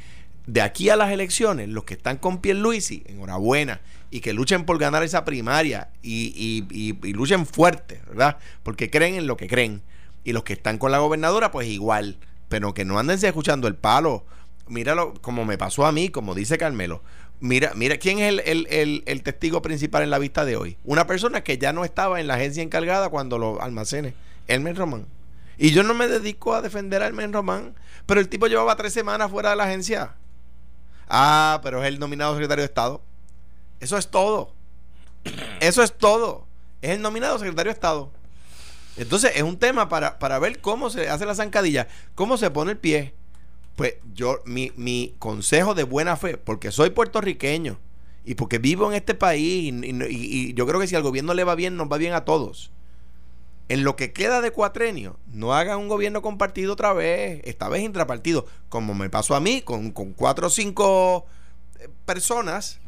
de aquí a las elecciones, los que están con Pierluisi, enhorabuena, y que luchen por ganar esa primaria y, y, luchen fuerte, ¿verdad? Porque creen en lo que creen. Y los que están con la gobernadora, pues igual. Pero que no anden escuchando el palo. Míralo, como me pasó a mí, como dice Carmelo. Mira, mira, ¿quién es el, el, testigo principal en la vista de hoy? Una persona que ya no estaba en la agencia encargada cuando lo almacene, Elmer Román. Y yo no me dedico a defender a Elmer Román, pero el tipo llevaba tres semanas fuera de la agencia. Ah, pero es el nominado secretario de Estado. Eso es todo. Eso es todo. Es el nominado secretario de Estado. Entonces, es un tema para, para ver cómo se hace la zancadilla, cómo se pone el pie. Pues yo, mi, mi consejo de buena fe, porque soy puertorriqueño y porque vivo en este país y, yo creo que si al gobierno le va bien, nos va bien a todos. En lo que queda de cuatrenio, no hagan un gobierno compartido otra vez, esta vez intrapartido, como me pasó a mí, con, con cuatro o cinco personas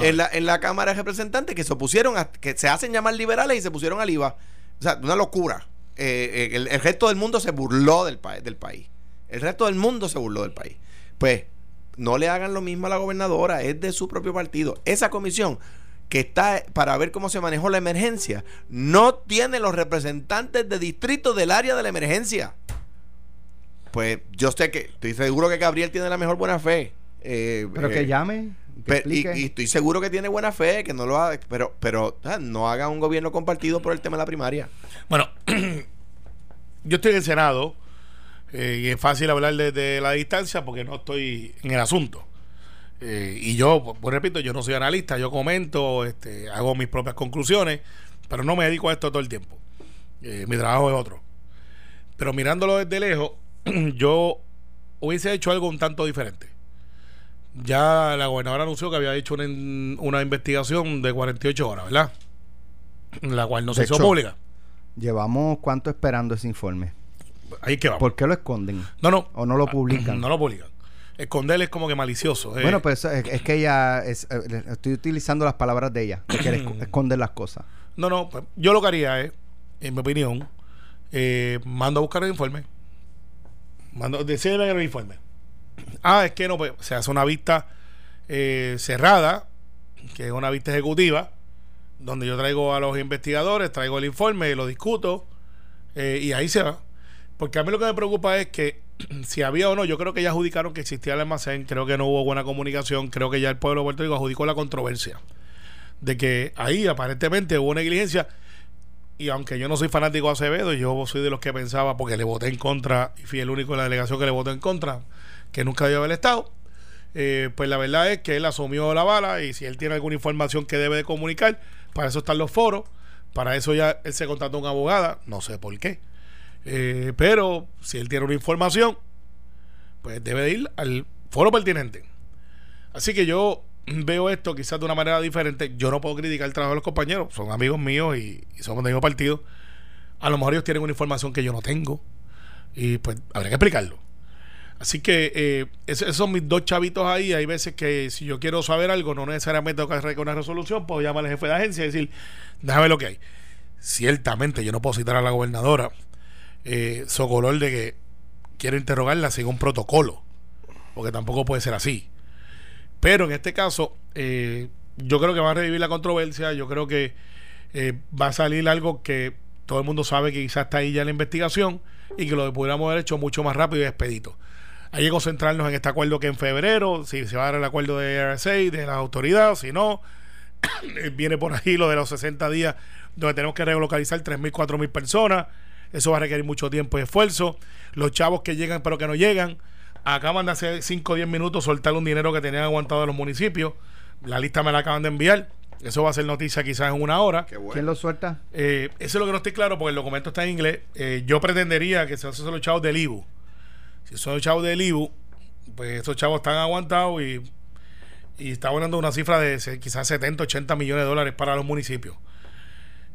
En, la, en la Cámara de Representantes que se opusieron, a, que se hacen llamar liberales y se pusieron al IVA. O sea, una locura. Eh, eh, el, resto del mundo se burló del, del país. El resto del mundo se burló del país. Pues no le hagan lo mismo a la gobernadora, es de su propio partido. Esa comisión que está para ver cómo se manejó la emergencia, no tiene los representantes de distrito del área de la emergencia. Pues yo sé que, estoy seguro que Gabriel tiene la mejor buena fe. Eh, pero que eh, llame. y, estoy seguro que tiene buena fe, que no lo haga, pero, pero no haga un gobierno compartido por el tema de la primaria. Bueno, yo estoy en el Senado eh, y es fácil hablar desde la distancia porque no estoy en el asunto. Y yo, pues repito, yo no soy analista, yo comento, este, hago mis propias conclusiones, pero no me dedico a esto todo el tiempo. mi trabajo es otro. Pero mirándolo desde lejos, yo hubiese hecho algo un tanto diferente ya la gobernadora anunció que había hecho una, una investigación de 48 horas, ¿verdad? La cual no se hizo pública. ¿Llevamos cuánto esperando ese informe? Ahí que vamos. ¿Por qué lo esconden? No, no. ¿O no lo publican? No lo publican. Esconder es como que malicioso. Eh. Bueno, pues es, que ella, es, eh, estoy utilizando las palabras de ella, que quiere esconder las cosas. No, no, pues, yo lo que haría es, en mi opinión, eh, mando a buscar el informe. Mando, decirle el informe Ah, es que no, pues se hace una vista eh, cerrada, que es una vista ejecutiva, donde yo traigo a los investigadores, traigo el informe, lo discuto, eh, y ahí se va. Porque a mí lo que me preocupa es que si había o no, yo creo que ya adjudicaron que existía el almacén, creo que no hubo buena comunicación, creo que ya el pueblo de Puerto adjudicó la controversia de que ahí aparentemente hubo negligencia. Y aunque yo no soy fanático de Acevedo, yo soy de los que pensaba, porque le voté en contra, y fui el único en la delegación que le votó en contra, que nunca debió haber estado. Eh, pues la verdad es que él asumió la bala y si él tiene alguna información que debe de comunicar, para eso están los foros, para eso ya él se contrató a una abogada, no sé por qué. Eh, pero si él tiene una información, pues debe de ir al foro pertinente. Así que yo veo esto quizás de una manera diferente. Yo no puedo criticar el trabajo de los compañeros, son amigos míos y, y somos del mismo partido. A lo mejor ellos tienen una información que yo no tengo y pues habría que explicarlo. Así que eh, esos son mis dos chavitos ahí. Hay veces que si yo quiero saber algo, no necesariamente tengo que hacer una resolución, puedo llamar al jefe de agencia y decir, déjame lo que hay. Ciertamente, yo no puedo citar a la gobernadora eh, color de que quiero interrogarla sin un protocolo, porque tampoco puede ser así. Pero en este caso, eh, yo creo que va a revivir la controversia. Yo creo que eh, va a salir algo que todo el mundo sabe que quizás está ahí ya la investigación y que lo pudiéramos haber hecho mucho más rápido y expedito. Hay que concentrarnos en este acuerdo que en febrero, si se va a dar el acuerdo de RSA, de las autoridades, si no, Viene por ahí lo de los 60 días donde tenemos que relocalizar 3.000, 4.000 personas. Eso va a requerir mucho tiempo y esfuerzo. Los chavos que llegan pero que no llegan. Acaban de hace 5 o 10 minutos soltar un dinero que tenían aguantado de los municipios. La lista me la acaban de enviar. Eso va a ser noticia quizás en una hora. ¿Quién lo suelta? Eh, eso es lo que no estoy claro porque el documento está en inglés. Eh, yo pretendería que se son los chavos del IBU. Si son los chavos del IBU, pues esos chavos están aguantados y, y está hablando una cifra de quizás 70, 80 millones de dólares para los municipios.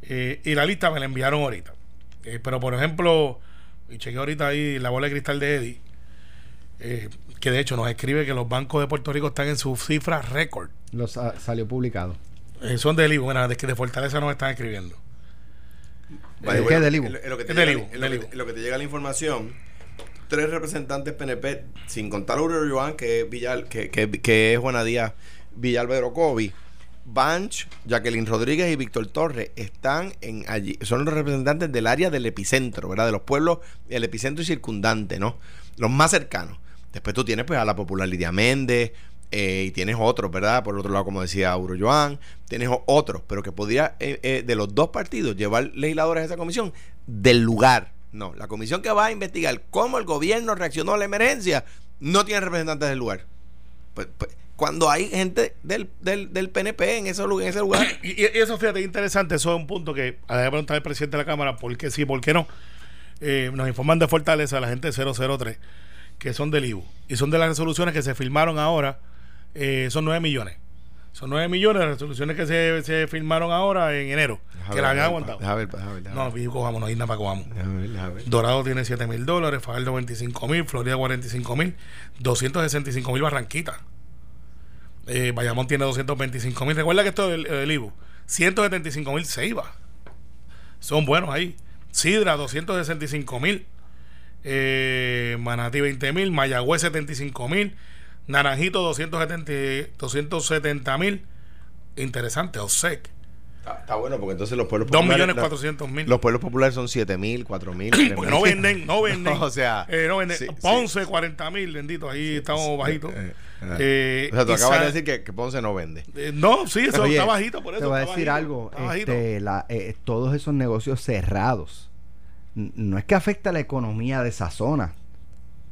Eh, y la lista me la enviaron ahorita. Eh, pero por ejemplo, y chequeé ahorita ahí la bola de cristal de Eddie, eh, que de hecho nos escribe que los bancos de Puerto Rico están en su cifra récord. Lo sa- salió publicado. Eh, son del IBU, bueno, de que de Fortaleza nos están escribiendo. Vale, ¿Qué bueno, del Ibu? En lo, que te Es llega, en lo que- en lo que te llega la información, tres representantes PNP, sin contar a Aurelio Joan, que es Villal, que, que, que es Juana Díaz Villalbero Cobi, Banch, Jacqueline Rodríguez y Víctor Torres están en allí, son los representantes del área del epicentro, ¿verdad? De los pueblos, el epicentro y circundante, ¿no? Los más cercanos. Después tú tienes pues a la popular Lidia Méndez, eh, y tienes otros, ¿verdad? Por otro lado, como decía Auro Joan, tienes otros, pero que podría eh, eh, de los dos partidos llevar legisladores a esa comisión del lugar. No, la comisión que va a investigar cómo el gobierno reaccionó a la emergencia no tiene representantes del lugar. Pues, pues, cuando hay gente del, del, del PNP en ese, en ese lugar. Y, y eso, fíjate, interesante. Eso es un punto que había que preguntar al presidente de la Cámara por qué sí, por qué no. Eh, nos informan de Fortaleza, la gente de 003, que son del IBU. Y son de las resoluciones que se firmaron ahora. eh, son 9 millones. Son 9 millones de resoluciones que se, se firmaron ahora en enero. que la habían aguantado. Deja ver, deja ver, deja No, ver. y cojamos, no hay nada para cojamos. Deja ver, deja ver. Dorado tiene 7 mil dólares, Fajardo 25 mil, Florida 45 mil, 265 mil Barranquita. Eh, Bayamón tiene 225 mil. Recuerda que esto es el, el IBU. 175 mil Ceiba. Son buenos ahí. Sidra 265 mil. Eh, Manatí 20 mil. Mayagüez 75 mil. Naranjito 270 270 mil. Interesante. OSEC. Está, está bueno porque entonces los pueblos 2 populares- millones la- 400 mil. Los pueblos populares son 7 mil, 4 mil. 3 Pues no venden, no venden. o sea, Eh, no venden. sí, sí. Ponce, 40 mil, bendito, ahí estamos bajitos. Eh, eh. Eh, o sea, tú acabas de decir que, que Ponce no vende. Eh, no, sí, eso Oye, está bajito, por eso. Te voy a decir bajito, algo. Este, la- eh, todos esos negocios cerrados no es que afecta la economía de esa zona.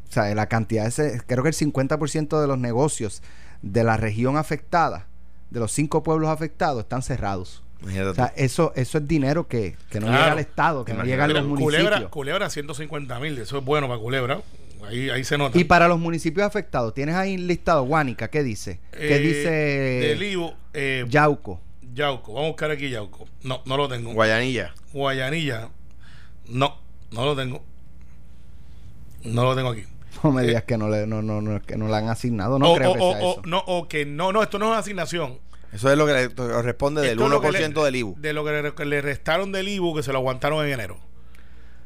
O sea, la cantidad de ese, creo que el 50% de los negocios de la región afectada, de los cinco pueblos afectados, están cerrados. O sea, eso, eso es dinero que, que no Claro. llega al Estado, que no llega a Mira, los municipios. Culebra, Culebra 150 mil, eso es bueno para Culebra. Ahí, ahí se nota. Y para los municipios afectados, tienes ahí listado Guánica, ¿qué dice? ¿Qué Eh, dice Del Ivo, eh, Yauco? Yauco. Vamos a buscar aquí Yauco. No, no lo tengo. Guayanilla. Guayanilla. No, no lo tengo. No lo tengo aquí. No me Eh, digas que no le, no, no, no, que no le han asignado. No o, creo o- que o- sea o- eso. no, o que no, no, esto no es asignación. Eso es lo que le del Esto es lo que 1% le- del IBU. De lo que le, que le restaron del IBU que se lo aguantaron en enero.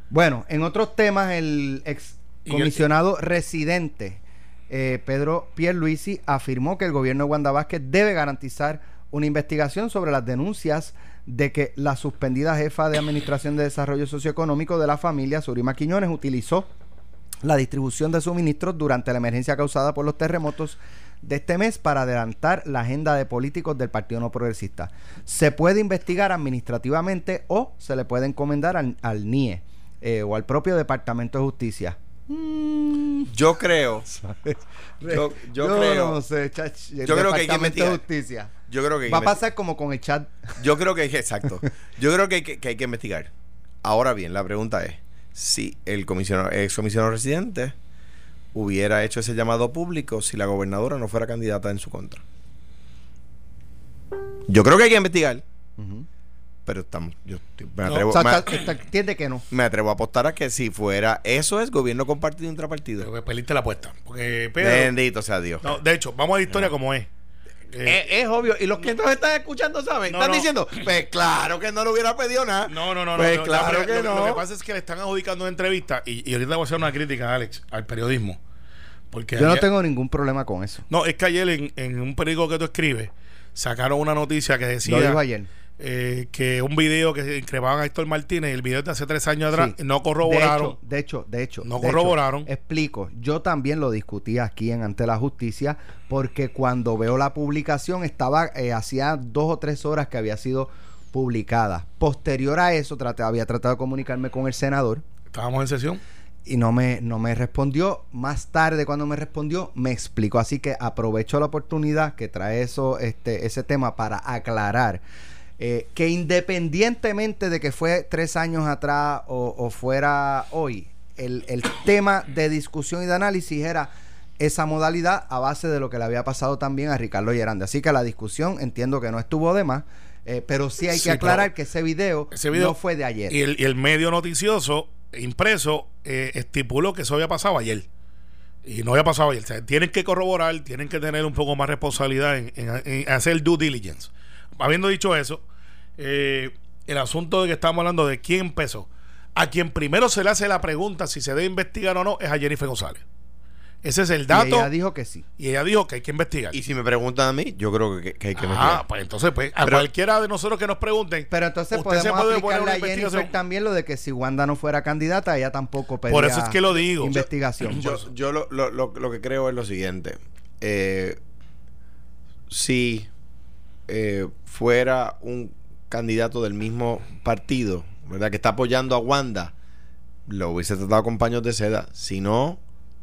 Bueno, en otros temas, el ex Y- comisionado residente eh, Pedro Pierluisi afirmó que el gobierno de Wanda Vázquez debe garantizar una investigación sobre las denuncias de que la suspendida jefa de Administración de Desarrollo Socioeconómico de la familia, Surima Quiñones, utilizó la distribución de suministros durante la emergencia causada por los terremotos de este mes para adelantar la agenda de políticos del Partido No Progresista. Se puede investigar administrativamente o se le puede encomendar al, al NIE eh, o al propio Departamento de Justicia. Yo creo, yo, yo creo, no sé, chach, el yo creo que hay que Departamento de investigar. Justicia. yo creo que hay Va a pasar como con el chat. Yo creo que hay que, exacto. Yo creo que hay que, que hay que investigar. Ahora bien, la pregunta es si el comisionado, ex comisionado residente hubiera hecho ese llamado público si la gobernadora no fuera candidata en su contra. Yo creo que hay que investigar, pero estamos, yo me, No, atrevo, O sea, me- está- está- entiende que no. me atrevo a apostar a que si fuera eso es gobierno compartido intrapartido. Pero perdiste la apuesta. Porque Pedro. Bendito sea Dios. No, de hecho, vamos a la historia como es. Eh, es obvio. Y los que nos están escuchando saben. No, están no. diciendo, pues claro que no le hubiera pedido nada. no, no, no, Pues no. no, claro lo, que no. Lo que pasa es que le están adjudicando una entrevista. Y, y ahorita voy a hacer una crítica, Alex, al periodismo. Porque Yo no tengo ningún problema con eso. No, es que ayer en, en un periódico que tú escribes sacaron una noticia que decía. Lo dijo ayer. Eh, que un video que increpaban a Héctor Martínez, el video de hace tres años atrás, Sí. no corroboraron. De hecho, de hecho, de hecho. No de hecho, corroboraron. explico. Yo también lo discutí aquí en Ante la Justicia porque cuando veo la publicación estaba eh, hacía dos o tres horas que había sido publicada. Posterior a eso, traté, había tratado de comunicarme con el senador Estábamos en sesión. y no me, no me respondió. Más tarde, cuando me respondió, me explicó. Así que aprovecho la oportunidad que trae eso, este, ese tema para aclarar eh, que independientemente de que fue tres años atrás o, o fuera hoy, el, el tema de discusión y de análisis era esa modalidad a base de lo que le había pasado también a Ricardo Gerande. Así que la discusión entiendo que no estuvo de más, eh, pero sí hay Sí, que aclarar que ese video, ese video- no fue de ayer. Y el, y el medio noticioso impreso eh, estipuló que eso había pasado ayer. Y no había pasado ayer. O sea, tienen que corroborar, tienen que tener un poco más responsabilidad en, en- en hacer due diligence. Habiendo dicho eso, eh, el asunto de que estamos hablando de quién empezó. A quien primero se le hace la pregunta si se debe investigar o no es a Jennifer González. Ese es el Y dato. ella dijo que sí. Y ella dijo que hay que investigar. Y si me preguntan a mí, yo creo que, que hay que ah, investigar. pues entonces, pues, a Pero- cualquiera de nosotros que nos pregunten. Pero entonces usted se podemos puede aplicarle a Jennifer también lo de que si Wanda no fuera candidata, ella tampoco pedía Por eso es que lo digo. investigación. Yo, yo lo, lo- lo- lo que creo es lo siguiente. Eh, si eh, fuera un candidato del mismo partido, ¿verdad? Que está apoyando a Wanda, lo hubiese tratado con paños de seda. Si no,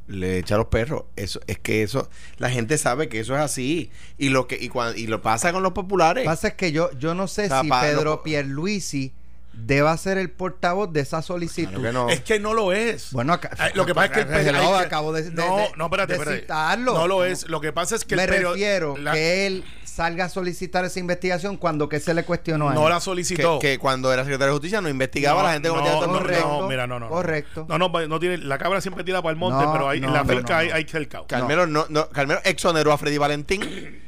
le echa a los perros. Eso, es que eso, la gente sabe que eso es así. Y lo que, y, cuan- y lo pasa con los populares. Lo que pasa es que yo, yo no sé O sea, si pa- Pedro no- Pierluisi deba ser el portavoz de esa solicitud. Claro que no. Es que no lo es. Bueno, acá- Ay, lo que pasa es que el periodista- acabo de- de- no, no, espérate, de espérate. citarlo. No lo es. Lo que pasa es que Me el refiero la- que él salga a solicitar esa investigación cuando que se le cuestionó a él. no la que, solicitó. que cuando era secretario de justicia no investigaba a la gente como no, correcto. no, mira, no, no. correcto. No, no, no tiene, la cabra siempre tira para el monte, No, pero hay, en la cerca no, hay, no. hay cercado. Carmelo, no. No, Carmelo exoneró a Freddy Valentín.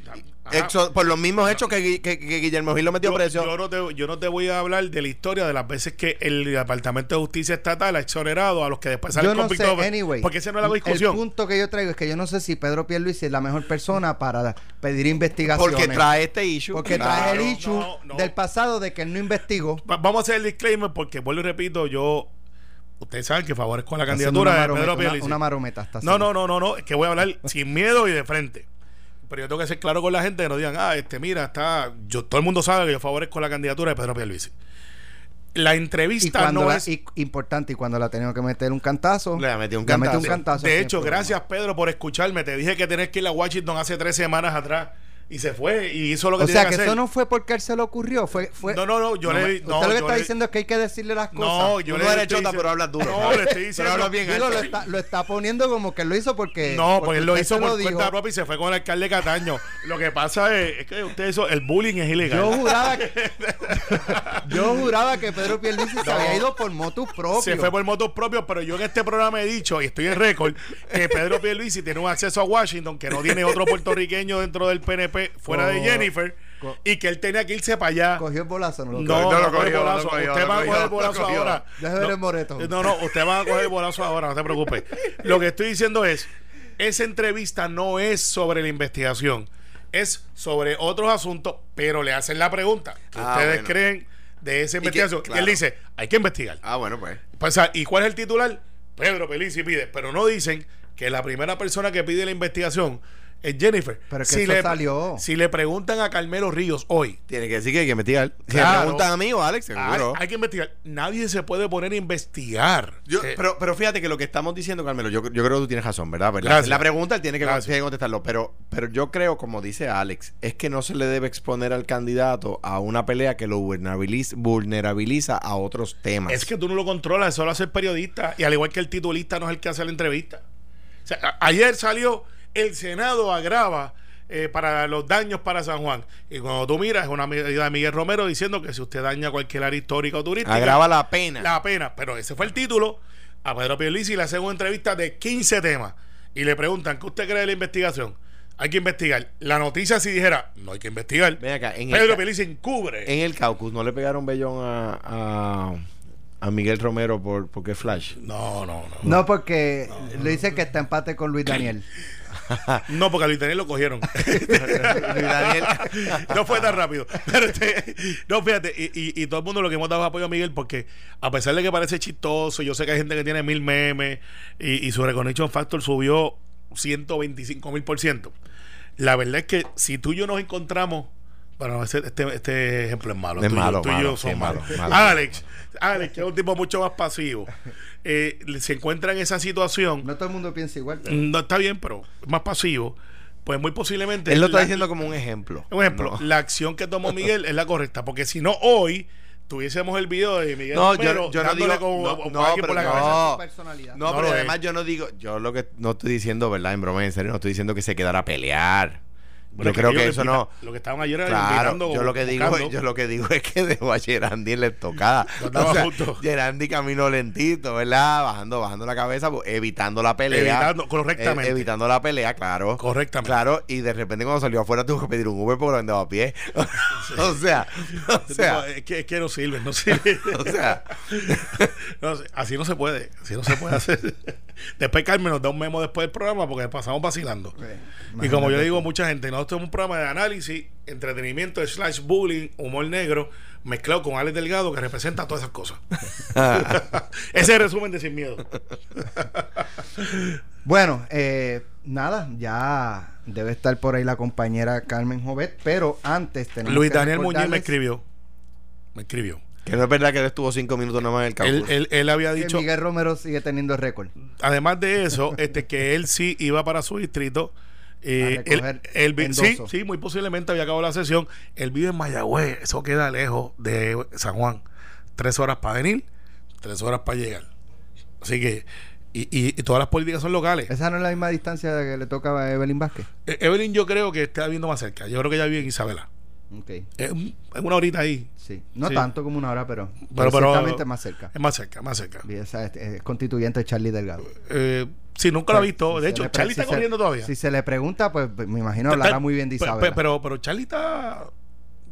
Por los mismos hechos que, Gui- que- que Guillermo Gil lo metió Yo, preso. yo no te, yo no te voy a hablar de la historia de las veces que el Departamento de Justicia Estatal ha exonerado a los que después salen no sé, convictos. anyway. Porque esa no es la El discusión. punto que yo traigo es que yo no sé si Pedro Pierluisi es la mejor persona para pedir investigaciones. porque trae este issue. Porque Claro. trae el issue no, no. del pasado de que él no investigó. Va- Vamos a hacer el disclaimer porque, vuelvo y repito, yo... Ustedes saben que favorezco la Haciendo candidatura una de Pedro Pierluisi. Una, marometa está No, no, no, no, no, es que voy a hablar sin miedo y de frente. Pero yo tengo que ser claro con la gente que no digan, ah, este, mira, está. Yo, todo el mundo sabe que yo favorezco la candidatura de Pedro Pierluisi. La entrevista cuando no la- es. y- importante, y cuando la tenido que meter un cantazo, Le metió un le metió cantazo. cantazo. de hecho, problema. gracias Pedro por escucharme. Te dije que tenés que ir a Washington hace tres semanas atrás y se fue y hizo lo que O tenía sea, que que hacer. eso no fue porque él se le ocurrió. Fue, fue, No, no, no, yo No, le- Usted no, lo que está le- diciendo es que hay que decirle las cosas. No, yo Tú le no eres chota, diciendo- pero hablas duro. No, le estoy diciendo. hablas bien Digo, lo, alto. está, lo está poniendo como que lo hizo porque. No, porque él lo hizo se por dijo. cuenta propia y se fue con el alcalde Cataño. Lo que pasa es, es que usted eso, el bullying es ilegal. Yo juraba que, yo juraba que Pedro Pierluisi se No. había ido por motus propio. Se fue por motos propios, pero yo en este programa he dicho, y estoy en récord, que Pedro Pierluisi tiene un acceso a Washington que no tiene otro puertorriqueño dentro del PNP fuera de Jennifer, y que él tenía que irse para allá. Cogió el bolazo, no lo No, cogió. no, no lo cogió, bolazo. no lo cogió, Usted va a coger el bolazo ahora. Ver el moreto. No, no, usted va a coger el bolazo ahora, no se preocupe. Lo que estoy diciendo es, esa entrevista no es sobre la investigación, es sobre otros asuntos, pero le hacen la pregunta que Ah, ustedes bueno. creen de esa Y que- investigación. Y, claro. él dice, hay que investigar. Ah, bueno, pues. Pues, ¿Y cuál es el titular? Pedro Pelici pide, pero no dicen que la primera persona que pide la investigación es Jennifer. Pero que eso le, salió. Si le preguntan a Carmelo Ríos hoy, Tiene que decir que hay que investigar. Si Claro. me preguntan a mí o a Alex, hay, seguro. hay que investigar. Nadie se puede poner a investigar. Yo- Eh, pero, pero fíjate que lo que estamos diciendo, Carmelo, yo, yo creo que tú tienes razón, ¿verdad? ¿verdad? Gracias. La pregunta él tiene que, Gracias. tiene que contestarlo, pero, pero yo creo, como dice Alex, es que no se le debe exponer al candidato a una pelea que lo vulnerabiliza, vulnerabiliza a otros temas. Es que tú no lo controlas, eso lo hace el periodista. Y al igual que el titulista no es el que hace la entrevista. O sea, ayer salió el Senado agrava eh, para los daños para San Juan. Y cuando tú miras, es una medida de Miguel Romero diciendo que si usted daña cualquier área histórica o turística, agrava la pena. la pena. Pero ese fue el título. A Pedro Pierluisi le hacen una entrevista de 15 temas y le preguntan, ¿qué usted cree de la investigación? Hay que investigar. La noticia si dijera, no hay que investigar. Ven acá, en el, Pedro Pierluisi encubre. en el caucus no le pegaron bellón a, a, a Miguel Romero por porque es Flash. No, no, no. No, porque le dice que está empate con Luis Daniel. No, porque a Luis Daniel lo cogieron. No fue tan rápido. Pero este, no, fíjate, y, y- y todo el mundo lo que hemos dado apoyo a Miguel, porque a pesar de que parece chistoso, yo sé que hay gente que tiene mil memes y, y su recognition factor subió 125 mil por ciento. La verdad es que si tú y yo nos encontramos, bueno, este, este ejemplo es malo. Es tú, y yo- malo, tú y yo malo, somos sí, malo, malos. malo. Alex, Alex, que es un tipo mucho más pasivo, eh, se encuentra en esa situación. No todo el mundo piensa igual. pero- No está bien, pero es más pasivo. Pues muy posiblemente. Él lo está la- diciendo como un ejemplo. un ejemplo, No. la acción que tomó Miguel es la correcta, porque si no hoy tuviésemos el video de Miguel No, yo- Romero yo no dándole digo- con- no, no, pero por la no. personalidad. No, No pero es. además yo no digo, yo lo que no estoy diciendo, ¿verdad? En broma, en serio, no estoy diciendo que se quedara a pelear. Bueno, yo creo que eso no. Lo que estaban ayer era Claro, yo lo que digo, buscando. yo lo que digo es que dejó a Gerandi en la estocada. No o sea. Gerandi caminó lentito, ¿verdad? Bajando, bajando la cabeza, pues, evitando la pelea. Evitando, correctamente. Eh, evitando la pelea, claro. Correctamente. Claro, y de repente cuando salió afuera tuvo que pedir un Uber porque lo andaba a pie. o sea, o sea, es, que, es que no sirve, no sirve. o sea, No así no se puede, así no se puede hacer. Después Carmen nos da un memo después del programa porque pasamos vacilando. Y como yo digo a mucha gente, nosotros tenemos un programa de análisis, entretenimiento, slash bullying, humor negro, mezclado con Alex Delgado que representa todas esas cosas. Ese es el resumen de Sin Miedo. Bueno, eh, nada, ya debe estar por ahí la compañera Carmen Jovet, pero antes tenemos Luis que Daniel Muñiz me escribió. Me escribió. Que no es verdad que él estuvo cinco minutos nomás en el Él, cálculo. él, él había que dicho, Miguel Romero sigue teniendo récord. además de eso, este que él sí iba para su distrito. Eh, él, sí, sí, muy posiblemente había acabado la sesión. Él vive en Mayagüez, eso queda lejos de San Juan. Tres horas para venir, tres horas para llegar. Así que, y, y- y todas las políticas son locales. Esa no es la misma distancia que le toca a Evelyn Vázquez. Eh, Evelyn, yo creo que está viendo más cerca. Yo creo que ella vive en Isabela. Ok, Es, un- es una horita ahí. sí. No Sí. tanto como una hora, pero, Pero, pero ciertamente más cerca. Es más cerca, más cerca. Y esa es, es constituyente de Charlie Delgado. Eh, sí, nunca lo he visto. Si De hecho, Charlie si está corriendo todavía. Si se le pregunta, pues pues, me imagino hablará muy bien de. Pero, pero Charlie está,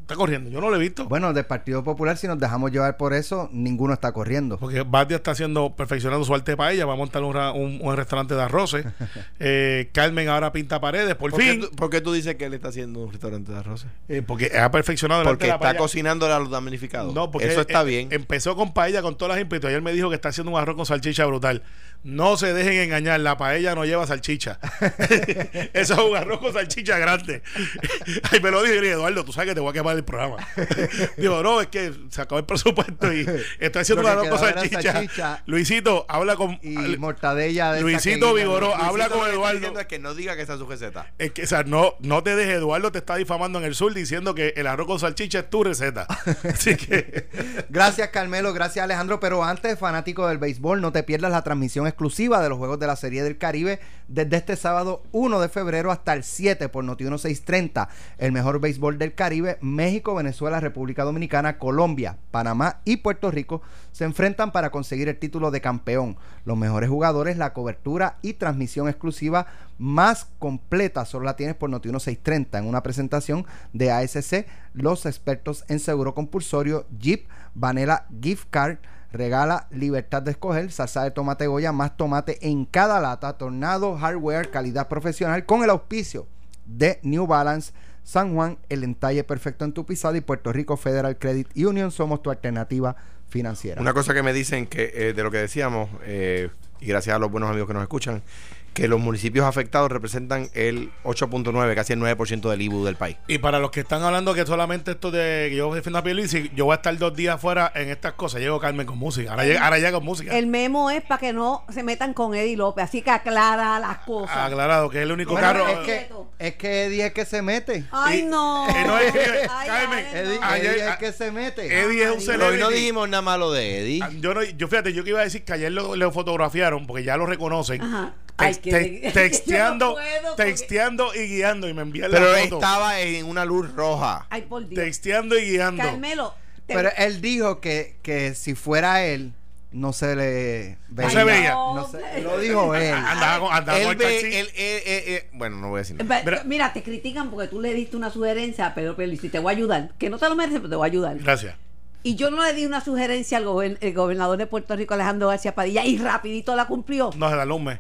está corriendo. Yo no lo he visto. Bueno, del Partido Popular, si nos dejamos llevar por eso, ninguno está corriendo. Porque Batia está haciendo, perfeccionando su arte para ella. Va a montar un, un- un restaurante de arroces. Eh, Carmen ahora pinta paredes, por, ¿Por qué, fin. tú, por qué tú dices que él está haciendo un restaurante de arroz? Eh, porque ha perfeccionado el arte Porque de la está paella. cocinándole a los damnificados. No, porque Eso está eh, bien. Empezó con paella con todas las implitos. Ayer me dijo que está haciendo un arroz con salchicha brutal. No se dejen engañar, la paella no lleva salchicha. Eso es un arroz con salchicha grande. Ay, me lo dije, Eduardo, tú sabes que te voy a quemar el programa. Digo, no, es que se acabó el presupuesto y estoy haciendo Lo un que arroz con quedaba era salchicha. Luisito, habla con. Y al- mortadella de Luisito Vigoró, Luisito habla con Eduardo. es que no diga que esa es su receta. Es que, o sea, no, no te dejes, Eduardo te está difamando en el sur diciendo que el arroz con salchicha es tu receta. Así que. Gracias Carmelo, gracias Alejandro, pero antes fanático del béisbol, no te pierdas la transmisión exclusiva de los Juegos de la Serie del Caribe desde este sábado 1 de febrero hasta el 7 por Noti 1630, el mejor béisbol del Caribe, México, Venezuela, República Dominicana, Colombia, Panamá y Puerto Rico se enfrentan para conseguir el título de campeón. Los mejores jugadores, la cobertura y transmisión exclusiva más completa solo la tienes por Noti 1630 en una presentación de ASC, los expertos en seguro compulsorio, Jeep, Vanilla Gift Card, regala libertad de escoger, salsa de tomate Goya, más tomate en cada lata, Tornado Hardware, calidad profesional, con el auspicio de New Balance, San Juan, el entalle perfecto en tu pisada y Puerto Rico Federal Credit Union, somos tu alternativa financiera. Una cosa que me dicen que eh, de lo que decíamos, eh, y gracias a los buenos amigos que nos escuchan, que los municipios afectados representan el 8.9, casi el 9% del IBU del país. Y para los que están hablando que solamente esto de que yo defiendo a Pierluisi, yo voy a estar dos días fuera en estas cosas. Llego Carmen con música. Ahora llega, ahora llega con música. El memo es para que no se metan con Eddie López, así que aclara las cosas. Aclarado que es el único Bueno, carro. es, que, es que Eddie es que se mete. Ay, Y- no. eh, no, es que- Ay, Carmen, ay, Eddie, no. Ayer- Eddie es que se mete. Eddie es un Ay, Pero hoy no celebrity. dijimos nada malo de Eddie. Ah, Yo, no, yo fíjate, yo que iba a decir que ayer lo, lo fotografiaron porque ya lo reconocen. Ajá. Te- Ay, te- que- texteando, yo no puedo porque- texteando y guiando y me envían Pero la foto. estaba en una luz roja. Ay, por Dios. Texteando y guiando. Carmelo. te- Pero él dijo que, que si fuera él, no se le veía. se veía. No se- lo dijo él. Andaba con, andaba con Él el ve, él, eh, eh, eh, bueno, no voy a decir nada. Mira- Mira, te critican porque tú le diste una sugerencia a Pedro Pérez y te voy a ayudar. Que no te lo mereces, pero te voy a ayudar. Gracias. Y yo no le di una sugerencia al gober- el gobernador de Puerto Rico, Alejandro García Padilla, y rapidito la cumplió. No se da un mes.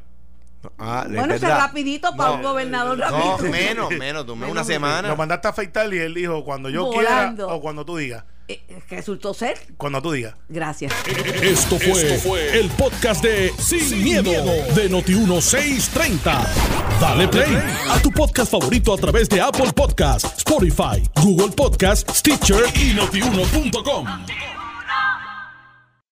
Ah, Bueno, eso es rapidito para un gobernador No, rapidito. menos, menos, tú, una Menos. semana. Lo mandaste a afeitar y él dijo cuando yo Volando. quiera o cuando tú digas. Eh, Resultó ser. Cuando tú digas. Gracias. Esto fue, el podcast de Sin, miedo, de Noti1630. Dale play a tu podcast favorito a través de Apple Podcasts, Spotify, Google Podcasts, Stitcher y notiuno.com.